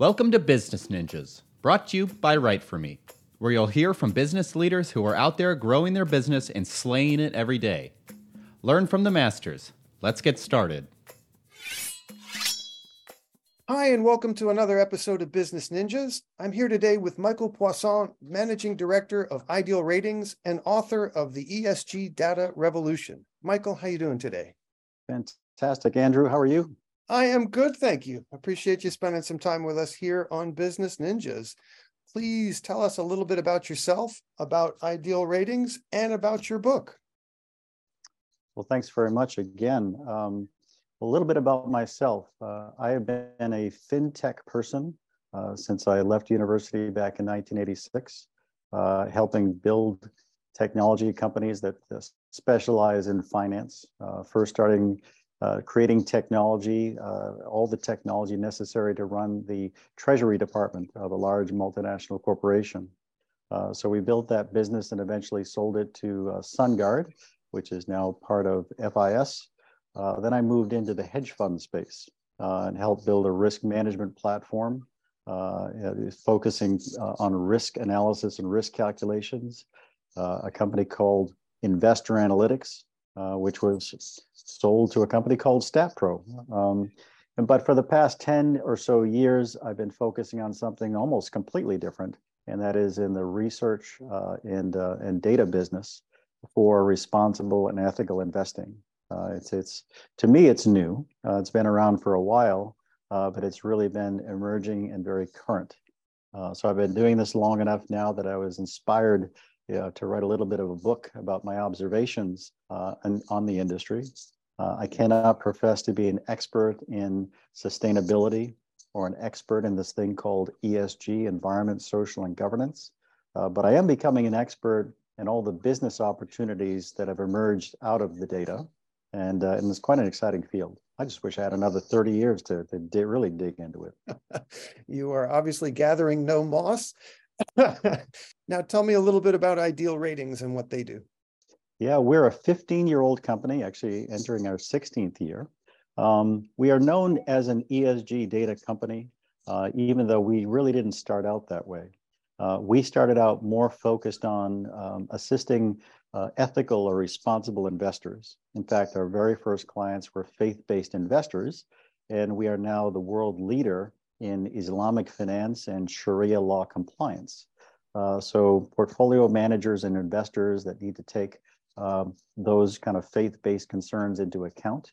Welcome to Business Ninjas, brought to you by Write For Me, where you'll hear from business leaders who are out there growing their business and slaying it every day. Learn from the masters. Let's get started. Hi, and welcome to another episode of Business Ninjas. I'm here today with Michael Poisson, Managing Director of Ideal Ratings and author of the ESG Data Revolution. Michael, how you doing today? Fantastic, Andrew. How are you? I am good, thank you. Appreciate you spending some time with us here on Business Ninjas. Please tell us a little bit about yourself, about Ideal Ratings, and about your book. Well, thanks very much again. Um, a little bit about myself. Uh, I have been a fintech person uh, since I left university back in 1986, uh, helping build technology companies that uh, specialize in finance. Uh, first starting uh, creating technology, uh, all the technology necessary to run the treasury department of a large multinational corporation. Uh, so we built that business and eventually sold it to uh, SunGard, which is now part of FIS. Uh, then I moved into the hedge fund space uh, and helped build a risk management platform focusing on risk analysis and risk calculations. a company called Investor Analytics, uh, which was sold to a company called StatPro. Um, and, but for the past 10 or so years, I've been focusing on something almost completely different, and that is in the research uh, and, uh, and data business for responsible and ethical investing. Uh, it's, it's, to me, it's new. Uh, it's been around for a while, but it's really been emerging and very current. so I've been doing this long enough now that I was inspired you know, to write a little bit of a book about my observations uh, on, the industry. Uh, I cannot profess to be an expert in sustainability or an expert in this thing called ESG, environment, social, and governance. Uh, but I am becoming an expert in all the business opportunities that have emerged out of the data. And, uh, and it's quite an exciting field. I just wish I had another 30 years to, to really dig into it. you are obviously gathering no moss. now, tell me a little bit about Ideal Ratings and what they do. Yeah, we're a 15 year old company, actually entering our 16th year. Um, we are known as an ESG data company, uh, even though we really didn't start out that way. Uh, we started out more focused on um, assisting uh, ethical or responsible investors. In fact, our very first clients were faith based investors, and we are now the world leader in Islamic finance and Sharia law compliance. Uh, so portfolio managers and investors that need to take um, those kind of faith-based concerns into account.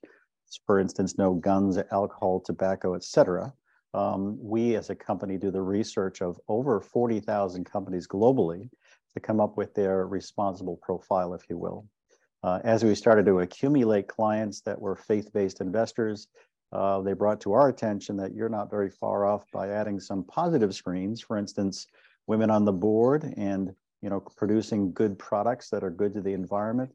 For instance, no guns, alcohol, tobacco, et cetera. Um, we as a company do the research of over 40,000 companies globally to come up with their responsible profile, if you will. Uh, as we started to accumulate clients that were faith-based investors, uh, they brought to our attention that you're not very far off by adding some positive screens, for instance, women on the board and you know producing good products that are good to the environment.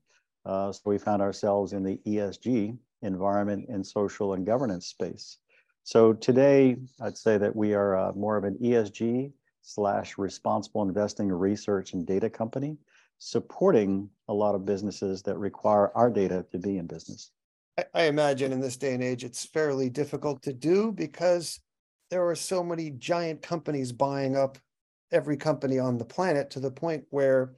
Uh, so we found ourselves in the ESG environment and social and governance space. So today, I'd say that we are uh, more of an ESG slash responsible investing research and data company, supporting a lot of businesses that require our data to be in business. I imagine in this day and age, it's fairly difficult to do because there are so many giant companies buying up every company on the planet to the point where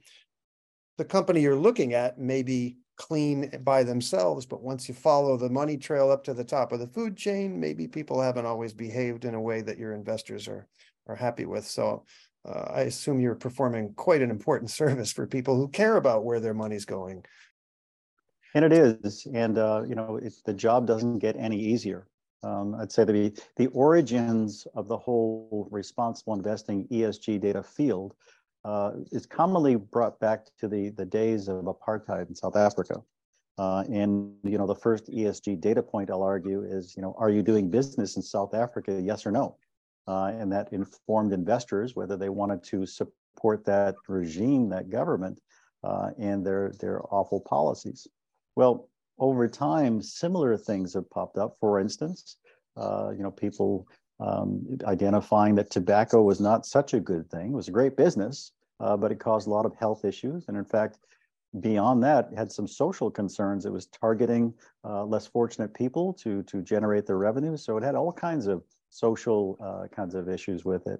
the company you're looking at may be clean by themselves, but once you follow the money trail up to the top of the food chain, maybe people haven't always behaved in a way that your investors are are happy with. So uh, I assume you're performing quite an important service for people who care about where their money's going. And it is, and uh, you know, the job doesn't get any easier. Um, I'd say the the origins of the whole responsible investing ESG data field uh, is commonly brought back to the the days of apartheid in South Africa. Uh, and you know, the first ESG data point I'll argue is, you know, are you doing business in South Africa? Yes or no? Uh, and that informed investors whether they wanted to support that regime, that government, uh, and their their awful policies. Well, over time, similar things have popped up. For instance, uh, you know, people um, identifying that tobacco was not such a good thing. It was a great business, uh, but it caused a lot of health issues. And in fact, beyond that, had some social concerns. It was targeting uh, less fortunate people to to generate their revenue. So it had all kinds of social uh, kinds of issues with it.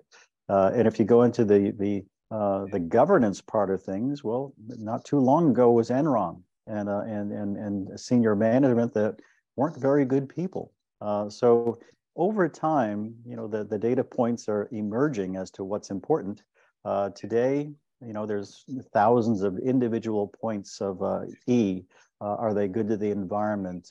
Uh, and if you go into the the uh, the governance part of things, well, not too long ago was Enron and uh, and and and senior management that weren't very good people. Uh, so over time, you know, the the data points are emerging as to what's important. Uh, today, you know, there's thousands of individual points of E. are they good to the environment?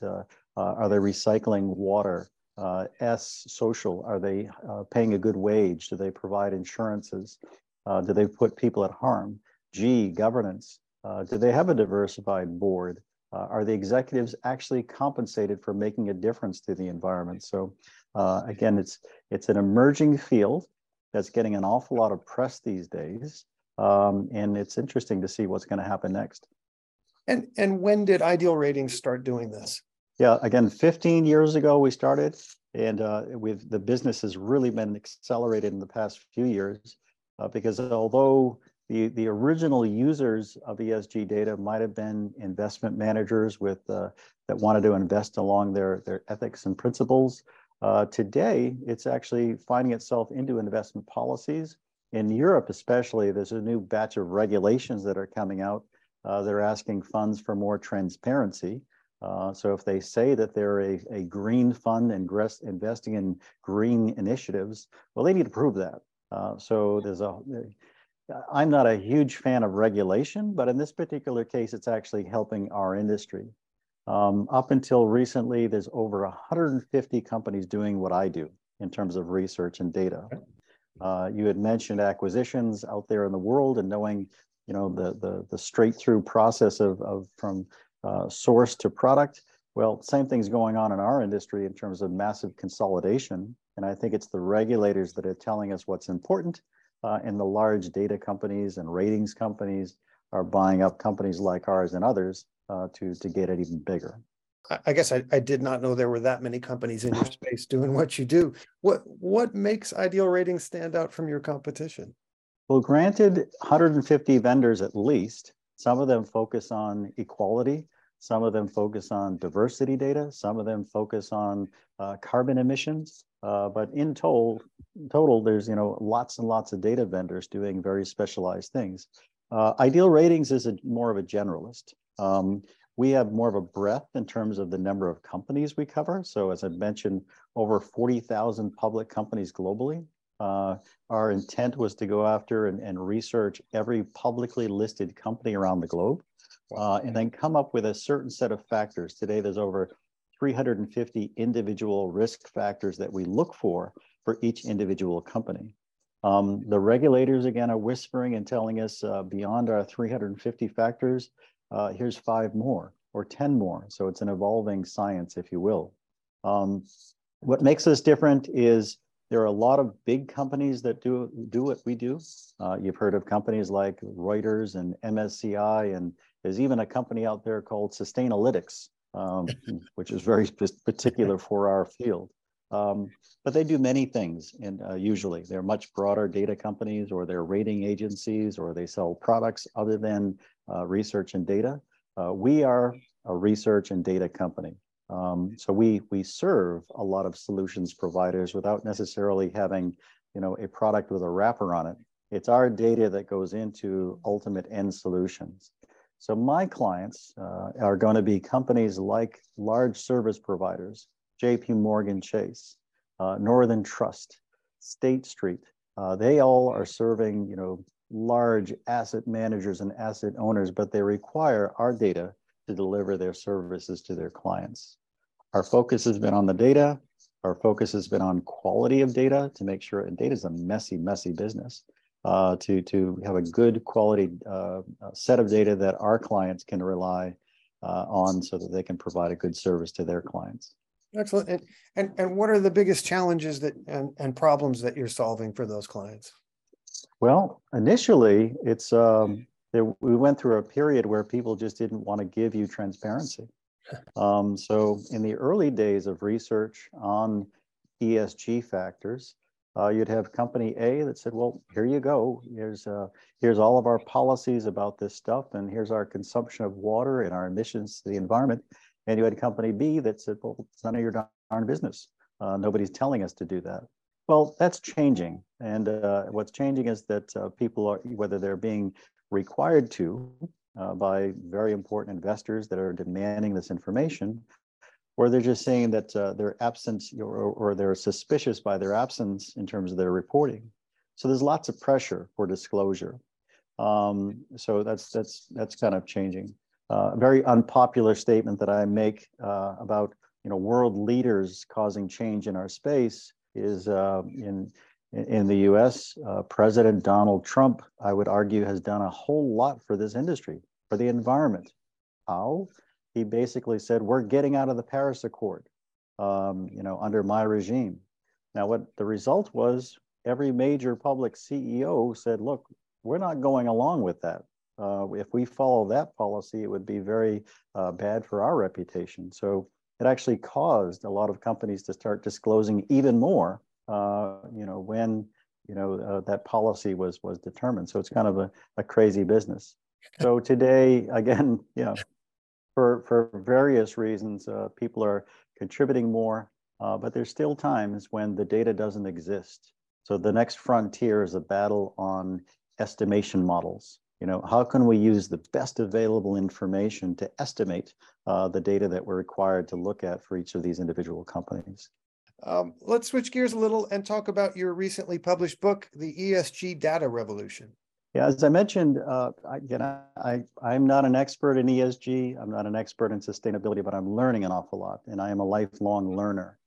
are they recycling water? Uh, S, social, are they uh, paying a good wage? Do they provide insurances? Uh, do they put people at harm? G, governance, uh, do they have a diversified board? Uh, are the executives actually compensated for making a difference to the environment? So uh, again, it's, it's an emerging field that's getting an awful lot of press these days. Um, and it's interesting to see what's going to happen next. And, and when did Ideal Ratings start doing this? Yeah, again, 15 years ago we started, and uh, we've the business has really been accelerated in the past few years uh, because although the the original users of ESG data might have been investment managers with uh, that wanted to invest along their their ethics and principles. Uh, today, it's actually finding itself into investment policies. In Europe, especially, there's a new batch of regulations that are coming out. Uh, they're asking funds for more transparency. Uh, so if they say that they're a, a green fund and investing in green initiatives, well, they need to prove that. Uh, so there's a, I'm not a huge fan of regulation, but in this particular case, it's actually helping our industry. Um, up until recently, there's over 150 companies doing what I do in terms of research and data. Uh, you had mentioned acquisitions out there in the world and knowing, you know, the the, the straight through process of, of from uh, source to product. Well, same thing's going on in our industry in terms of massive consolidation. And I think it's the regulators that are telling us what's important. Uh, and the large data companies and ratings companies are buying up companies like ours and others uh, to, to get it even bigger. I guess I, I did not know there were that many companies in your space doing what you do. What what makes Ideal Ratings stand out from your competition? Well, granted, 150 vendors at least. Some of them focus on equality. Some of them focus on diversity data. Some of them focus on uh, carbon emissions. Uh, but in total, total, there's you know lots and lots of data vendors doing very specialized things. Uh, Ideal Ratings is a, more of a generalist. Um, we have more of a breadth in terms of the number of companies we cover. So as I mentioned, over 40,000 public companies globally. Uh, our intent was to go after and, and research every publicly listed company around the globe uh, and then come up with a certain set of factors. Today, there's over 350 individual risk factors that we look for for each individual company. Um, the regulators, again, are whispering and telling us uh, beyond our 350 factors, uh, here's five more or 10 more. So it's an evolving science, if you will. Um, what makes us different is there are a lot of big companies that do, do what we do. Uh, you've heard of companies like Reuters and MSCI and there's even a company out there called Sustainalytics, um, which is very particular for our field. Um, but they do many things, and uh, usually they're much broader data companies, or they're rating agencies, or they sell products other than uh, research and data. Uh, we are a research and data company. Um, so we we serve a lot of solutions providers without necessarily having, you know, a product with a wrapper on it. It's our data that goes into ultimate end solutions. So my clients uh, are going to be companies like large service providers, JP Morgan Chase, uh, Northern Trust, State Street. Uh, they all are serving, you know, large asset managers and asset owners, but they require our data to deliver their services to their clients. Our focus has been on the data. Our focus has been on quality of data to make sure, and data is a messy, messy business uh, to, to have a good quality uh, set of data that our clients can rely uh, on so that they can provide a good service to their clients. Excellent. And, and, and what are the biggest challenges that and, and problems that you're solving for those clients? Well, initially, it's um, there, we went through a period where people just didn't want to give you transparency. Um, so, in the early days of research on ESG factors, uh, you'd have company A that said, well, here you go. Here's, uh, here's all of our policies about this stuff, and here's our consumption of water and our emissions to the environment. And you had company B that said, well, it's none of your darn business. Uh, nobody's telling us to do that. Well, that's changing. And uh, what's changing is that uh, people are, whether they're being required to uh, by very important investors that are demanding this information, or they're just saying that uh, their absence or, or they're suspicious by their absence in terms of their reporting. So there's lots of pressure for disclosure. Um, so that's that's that's kind of changing. Uh, a very unpopular statement that I make uh, about you know world leaders causing change in our space is uh, in in the U.S. Uh, President Donald Trump, I would argue, has done a whole lot for this industry, for the environment. How? He basically said, "We're getting out of the Paris Accord, um, you know, under my regime." Now, what the result was, every major public CEO said, "Look, we're not going along with that. Uh, if we follow that policy, it would be very uh, bad for our reputation." So it actually caused a lot of companies to start disclosing even more, uh, you know, when you know uh, that policy was was determined. So it's kind of a, a crazy business. So today, again, know, for for various reasons, uh, people are contributing more, uh, but there's still times when the data doesn't exist. So the next frontier is a battle on estimation models you know, how can we use the best available information to estimate uh, the data that we're required to look at for each of these individual companies? Um, let's switch gears a little and talk about your recently published book, The ESG Data Revolution. Yeah, as I mentioned, uh, again, I, I'm not an expert in ESG. I'm not an expert in sustainability, but I'm learning an awful lot, and I am a lifelong learner.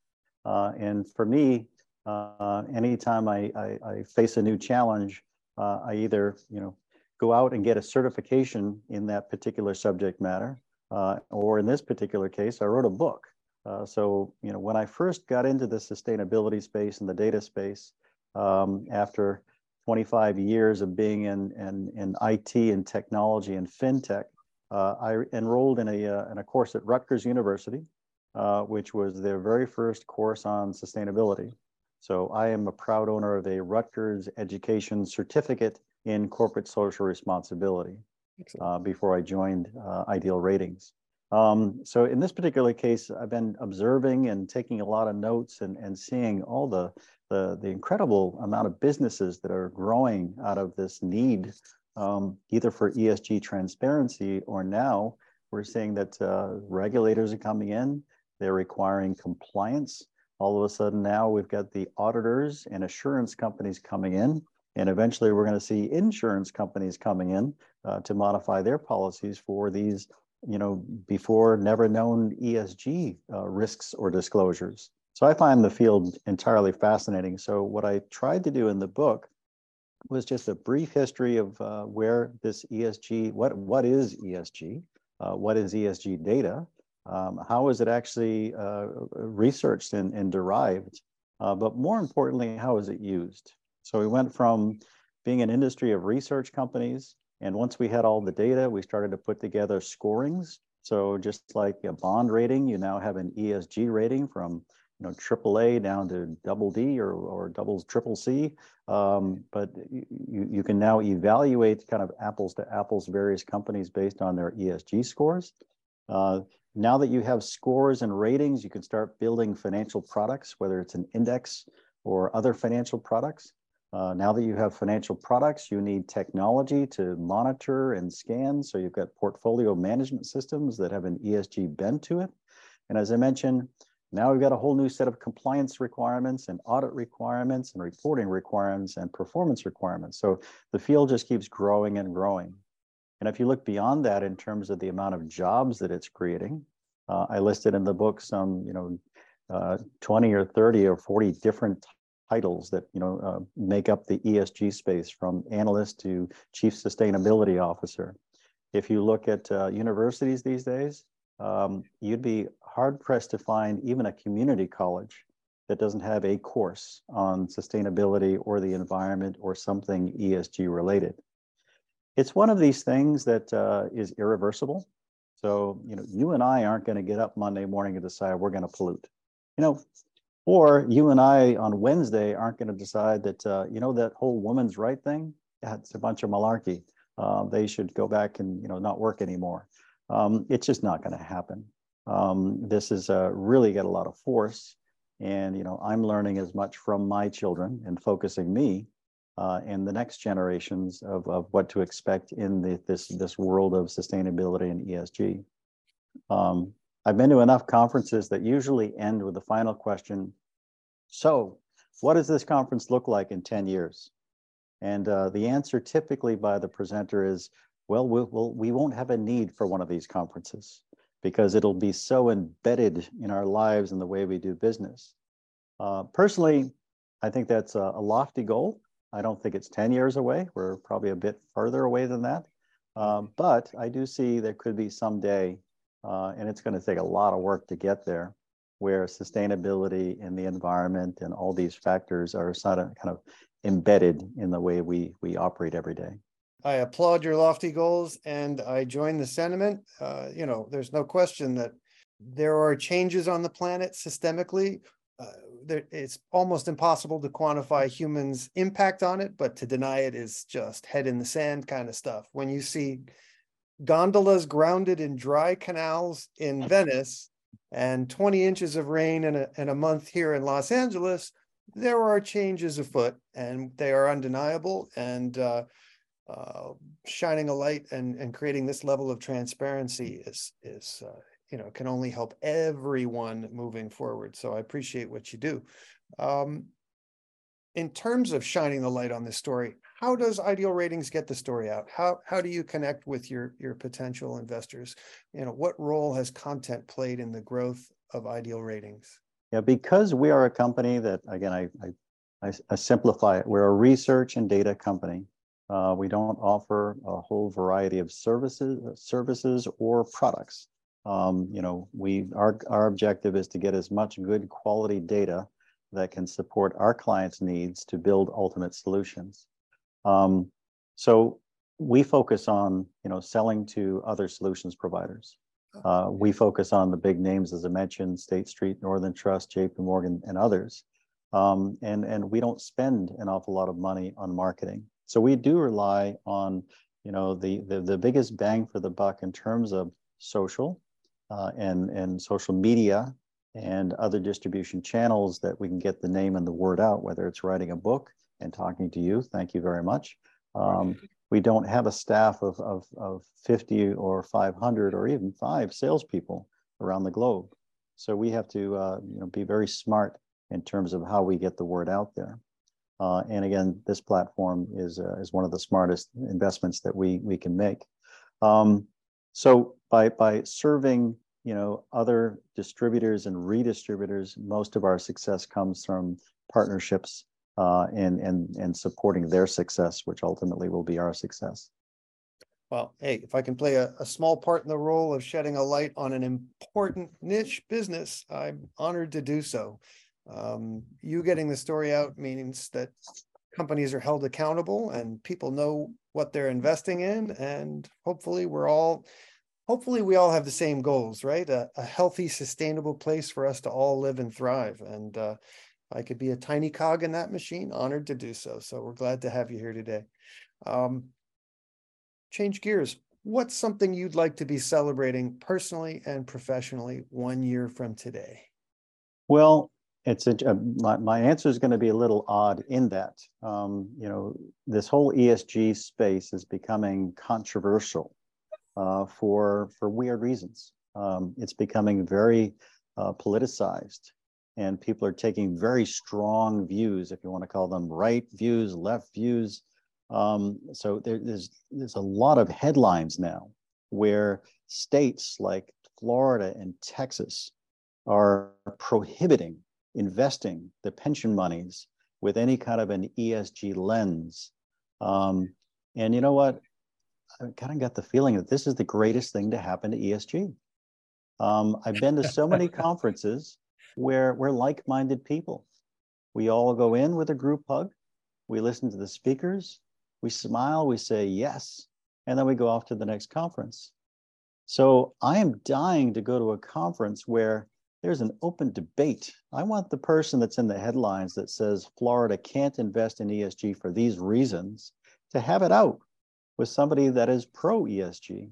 Uh, and for me, uh, anytime I, I, I, face a new challenge, uh, I either, you know, go out and get a certification in that particular subject matter. Uh, or in this particular case, I wrote a book. Uh, so, you know, when I first got into the sustainability space and the data space, um, after 25 years of being in, in, in IT and technology and fintech, uh, I enrolled in a, uh, in a course at Rutgers University, uh, which was their very first course on sustainability. So I am a proud owner of a Rutgers education certificate in corporate social responsibility uh, before I joined uh, Ideal Ratings. Um, so in this particular case, I've been observing and taking a lot of notes and, and seeing all the, the, the incredible amount of businesses that are growing out of this need, um, either for ESG transparency or now we're seeing that uh, regulators are coming in, they're requiring compliance. All of a sudden now we've got the auditors and assurance companies coming in and eventually we're going to see insurance companies coming in uh, to modify their policies for these, you know, before never known ESG uh, risks or disclosures. So I find the field entirely fascinating. So what I tried to do in the book was just a brief history of uh, where this ESG, what, what is ESG? Uh, what is ESG data? Um, how is it actually uh, researched and, and derived? Uh, but more importantly, how is it used? So we went from being an industry of research companies, and once we had all the data, we started to put together scorings. So just like a bond rating, you now have an ESG rating from you know AAA down to double D or, or double triple C. Um, but you, you can now evaluate kind of apples to apples various companies based on their ESG scores. Uh, now that you have scores and ratings, you can start building financial products, whether it's an index or other financial products. Uh, now that you have financial products, you need technology to monitor and scan. So you've got portfolio management systems that have an ESG bent to it. And as I mentioned, now we've got a whole new set of compliance requirements and audit requirements and reporting requirements and performance requirements. So the field just keeps growing and growing. And if you look beyond that in terms of the amount of jobs that it's creating, uh, I listed in the book some, you know, uh, 20 or 30 or 40 different titles that you know uh, make up the ESG space, from analyst to chief sustainability officer. If you look at uh, universities these days, um, you'd be hard pressed to find even a community college that doesn't have a course on sustainability or the environment or something ESG related. It's one of these things that uh, is irreversible. So, you know, you and I aren't going to get up Monday morning and decide we're going to pollute. You know, or you and I on Wednesday aren't going to decide that, uh, you know, that whole woman's right thing, that's a bunch of malarkey. Uh, they should go back and, you know, not work anymore. Um, it's just not going to happen. Um, this has uh, really got a lot of force. And, you know, I'm learning as much from my children and focusing me uh, and the next generations of, of what to expect in the, this, this world of sustainability and ESG. Um, I've been to enough conferences that usually end with the final question. So what does this conference look like in 10 years? And uh, the answer typically by the presenter is, well, we'll, we'll, we won't have a need for one of these conferences because it'll be so embedded in our lives and the way we do business. Uh, personally, I think that's a, a, lofty goal. I don't think it's 10 years away. We're probably a bit further away than that. Um, but I do see there could be someday, uh, and it's going to take a lot of work to get there, where sustainability and the environment and all these factors are sort of kind of embedded in the way we we operate every day. I applaud your lofty goals and I join the sentiment. Uh, you know, there's no question that there are changes on the planet systemically. Uh, there, it's almost impossible to quantify humans' impact on it, but to deny it is just head in the sand kind of stuff. When you see gondolas grounded in dry canals in Venice and 20 inches of rain in a, in a month here in Los Angeles, there are changes afoot and they are undeniable. And uh, uh, shining a light and, and creating this level of transparency is, is uh, you know, can only help everyone moving forward. So I appreciate what you do. Um, in terms of shining the light on this story, how does Ideal Ratings get the story out? How how do you connect with your your potential investors? You know, what role has content played in the growth of Ideal Ratings? Yeah, because we are a company that, again, I, I, I simplify it. We're a research and data company. Uh, we don't offer a whole variety of services, services or products. Um, you know, we our our objective is to get as much good quality data that can support our clients' needs to build ultimate solutions. Um, so we focus on you know selling to other solutions providers. Uh, we focus on the big names, as I mentioned, State Street, Northern Trust, JP Morgan, and others. Um, and, and we don't spend an awful lot of money on marketing. So we do rely on, you know, the, the, the biggest bang for the buck in terms of social uh, and, and social media and other distribution channels that we can get the name and the word out, whether it's writing a book and talking to you. Thank you very much. Um, we don't have a staff of, of, of 50 or 500 or even five salespeople around the globe. So we have to uh, you know, be very smart in terms of how we get the word out there. Uh, and again, this platform is, uh, is one of the smartest investments that we, we can make. Um, so by, by serving you know, other distributors and redistributors, most of our success comes from partnerships uh, and, and, and supporting their success, which ultimately will be our success. Well, hey, if I can play a, a small part in the role of shedding a light on an important niche business, I'm honored to do so. Um, you getting the story out means that companies are held accountable and people know what they're investing in. And hopefully we're all, hopefully we all have the same goals, right? A, a healthy, sustainable place for us to all live and thrive. And uh, I could be a tiny cog in that machine, honored to do so. So we're glad to have you here today. Um, change gears. What's something you'd like to be celebrating personally and professionally one year from today? Well, it's a, uh, my, my answer is going to be a little odd in that um, you know this whole ESG space is becoming controversial uh, for for weird reasons. Um, it's becoming very uh, politicized and people are taking very strong views, if you want to call them right views, left views. Um, so there, there's there's a lot of headlines now where states like Florida and Texas are prohibiting investing the pension monies with any kind of an ESG lens. Um, and you know what? I kind of got the feeling that this is the greatest thing to happen to ESG. Um, I've been to so many conferences where we're like-minded people. We all go in with a group hug. We listen to the speakers. We smile. We say yes. And then we go off to the next conference. So I am dying to go to a conference where there's an open debate. I want the person that's in the headlines that says Florida can't invest in ESG for these reasons to have it out with somebody that is pro ESG.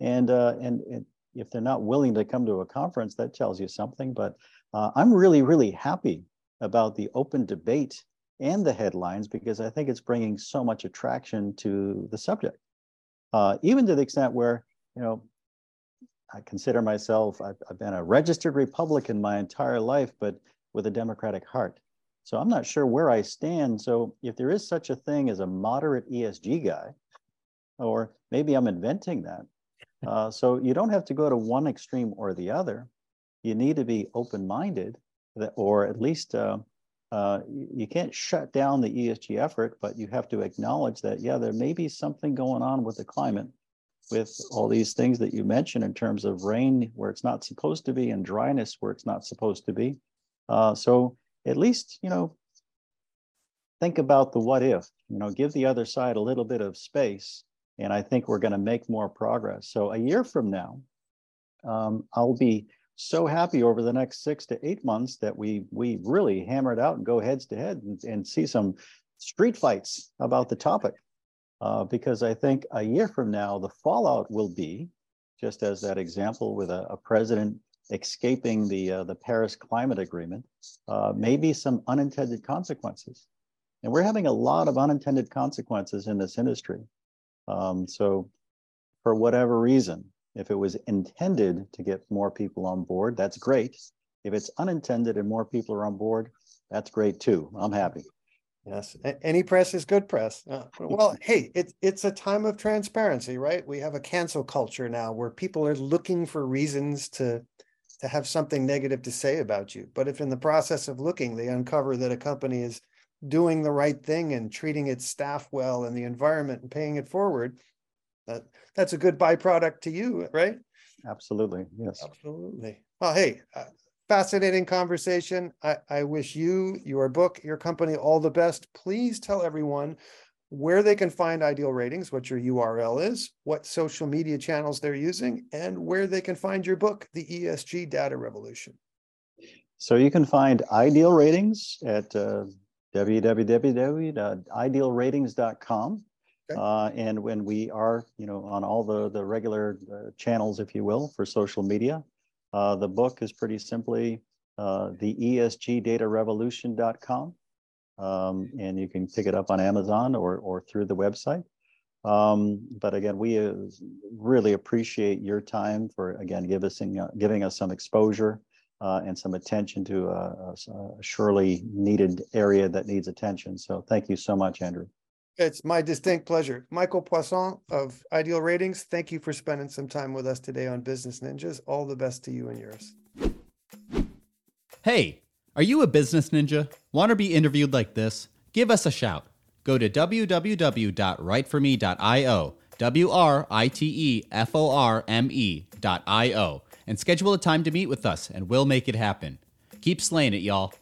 And, uh, and, and if they're not willing to come to a conference, that tells you something. But uh, I'm really, really happy about the open debate and the headlines because I think it's bringing so much attraction to the subject. Uh, even to the extent where, you know, I consider myself, I've, I've, been a registered Republican my entire life, but with a Democratic heart. So I'm not sure where I stand. So if there is such a thing as a moderate ESG guy, or maybe I'm inventing that. Uh, so you don't have to go to one extreme or the other. You need to be open-minded, or at least uh, uh, you can't shut down the ESG effort, but you have to acknowledge that, yeah, there may be something going on with the climate with all these things that you mentioned in terms of rain where it's not supposed to be and dryness where it's not supposed to be. Uh, so at least, you know, think about the what if, you know, give the other side a little bit of space. And I think we're going to make more progress. So a year from now, um, I'll be so happy over the next six to eight months that we we really hammer it out and go heads to head and, and see some street fights about the topic. Uh, because I think a year from now, the fallout will be, just as that example with a, a president escaping the, uh, the Paris Climate Agreement, uh, maybe some unintended consequences. And we're having a lot of unintended consequences in this industry. Um, so, for whatever reason, if it was intended to get more people on board, that's great. If it's unintended and more people are on board, that's great too. I'm happy. Yes, any press is good press. Uh, well, hey, it's it's a time of transparency, right? We have a cancel culture now where people are looking for reasons to to have something negative to say about you. But if in the process of looking, they uncover that a company is doing the right thing and treating its staff well and the environment and paying it forward, that that's a good byproduct to you, right? Absolutely, yes. Absolutely. Well, hey, uh, fascinating conversation. I, I wish you, your book, your company all the best. Please tell everyone where they can find Ideal Ratings, what your URL is, what social media channels they're using, and where they can find your book, The ESG Data Revolution. So you can find Ideal Ratings at uh, www.idealratings.com. Okay. Uh, and when we are, you know, on all the, the regular uh, channels, if you will, for social media, uh, the book is pretty simply uh, the esgdatarevolution.com. Um, and you can pick it up on Amazon or, or through the website. Um, but again, we uh, really appreciate your time for, again, give us, uh, giving us some exposure uh, and some attention to a, a, surely needed area that needs attention. So thank you so much, Andrew. It's my distinct pleasure. Michael Poisson of Ideal Ratings, thank you for spending some time with us today on Business Ninjas. All the best to you and yours. Hey, are you a business ninja? Want to be interviewed like this? Give us a shout. Go to www.writeforme.io, W R I T E F O R M E.io, and schedule a time to meet with us, and we'll make it happen. Keep slaying it, y'all.